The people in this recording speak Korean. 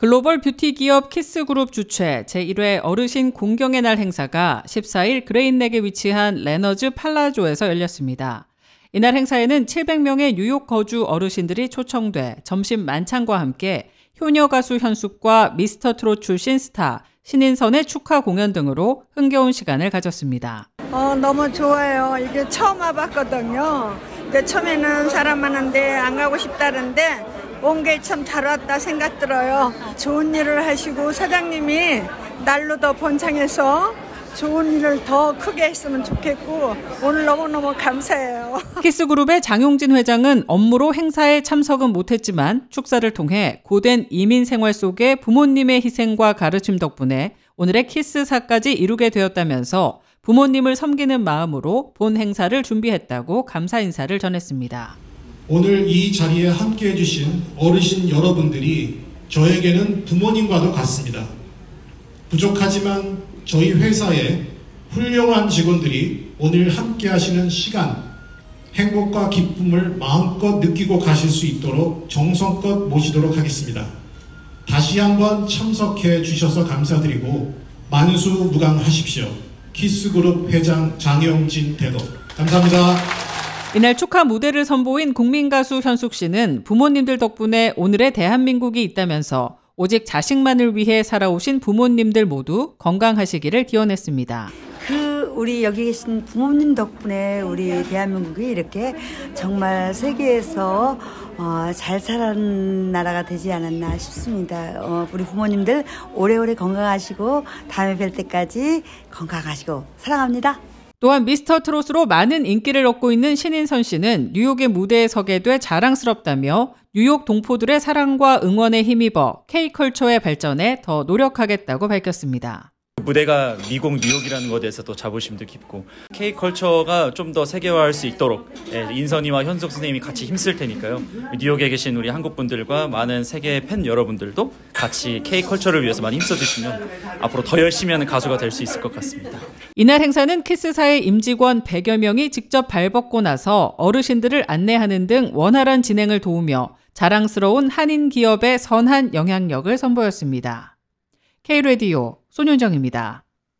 글로벌 뷰티 기업 키스그룹 주최 제1회 어르신 공경의 날 행사가 14일 그레잇넥에 위치한 레너즈 팔라조에서 열렸습니다. 이날 행사에는 700명의 뉴욕 거주 어르신들이 초청돼 점심 만찬과 함께 효녀 가수 현숙과 미스터 트롯 출신 스타 신인선의 축하 공연 등으로 흥겨운 시간을 가졌습니다. 어, 너무 좋아요. 이게 처음 와봤거든요. 처음에는 사람 많은데 안 가고 싶다는데 온게 참 잘 왔다 생각 들어요. 좋은 일을 하시고 사장님이 날로 더 번창해서 좋은 일을 더 크게 했으면 좋겠고 오늘 너무너무 감사해요. 키스그룹의 장용진 회장은 업무로 행사에 참석은 못했지만 축사를 통해 고된 이민 생활 속에 부모님의 희생과 가르침 덕분에 오늘의 키스사까지 이루게 되었다면서 부모님을 섬기는 마음으로 본 행사를 준비했다고 감사 인사를 전했습니다. 오늘 이 자리에 함께 해주신 어르신 여러분들이 저에게는 부모님과도 같습니다. 부족하지만 저희 회사에 훌륭한 직원들이 오늘 함께 하시는 시간, 행복과 기쁨을 마음껏 느끼고 가실 수 있도록 정성껏 모시도록 하겠습니다. 다시 한번 참석해 주셔서 감사드리고 만수무강하십시오. 키스그룹 회장 장영진 대도 감사합니다. 이날 축하 무대를 선보인 국민 가수 현숙 씨는 부모님들 덕분에 오늘의 대한민국이 있다면서 오직 자식만을 위해 살아오신 부모님들 모두 건강하시기를 기원했습니다. 그 우리 여기 계신 부모님 덕분에 우리 대한민국이 이렇게 정말 세계에서 어, 잘 사는 나라가 되지 않았나 싶습니다. 어, 우리 부모님들 오래오래 건강하시고 다음에 뵐 때까지 건강하시고 사랑합니다. 또한 미스터 트롯으로 많은 인기를 얻고 있는 신인선 씨는 뉴욕의 무대에 서게 돼 자랑스럽다며 뉴욕 동포들의 사랑과 응원에 힘입어 K컬처의 발전에 더 노력하겠다고 밝혔습니다. 무대가 미국 뉴욕이라는 것에 대해서 또 자부심도 깊고 K컬처가 좀 더 세계화할 수 있도록 예, 인선이와 현석 선생님이 같이 힘쓸 테니까요. 뉴욕에 계신 우리 한국 분들과 많은 세계 팬 여러분들도 같이 K컬처를 위해서 많이 힘써 주시면 앞으로 더 열심히 하는 가수가 될 수 있을 것 같습니다. 이날 행사는 키스사의 임직원 100여 명이 직접 발벗고 나서 어르신들을 안내하는 등 원활한 진행을 도우며 자랑스러운 한인 기업의 선한 영향력을 선보였습니다. K레디오 손윤정입니다.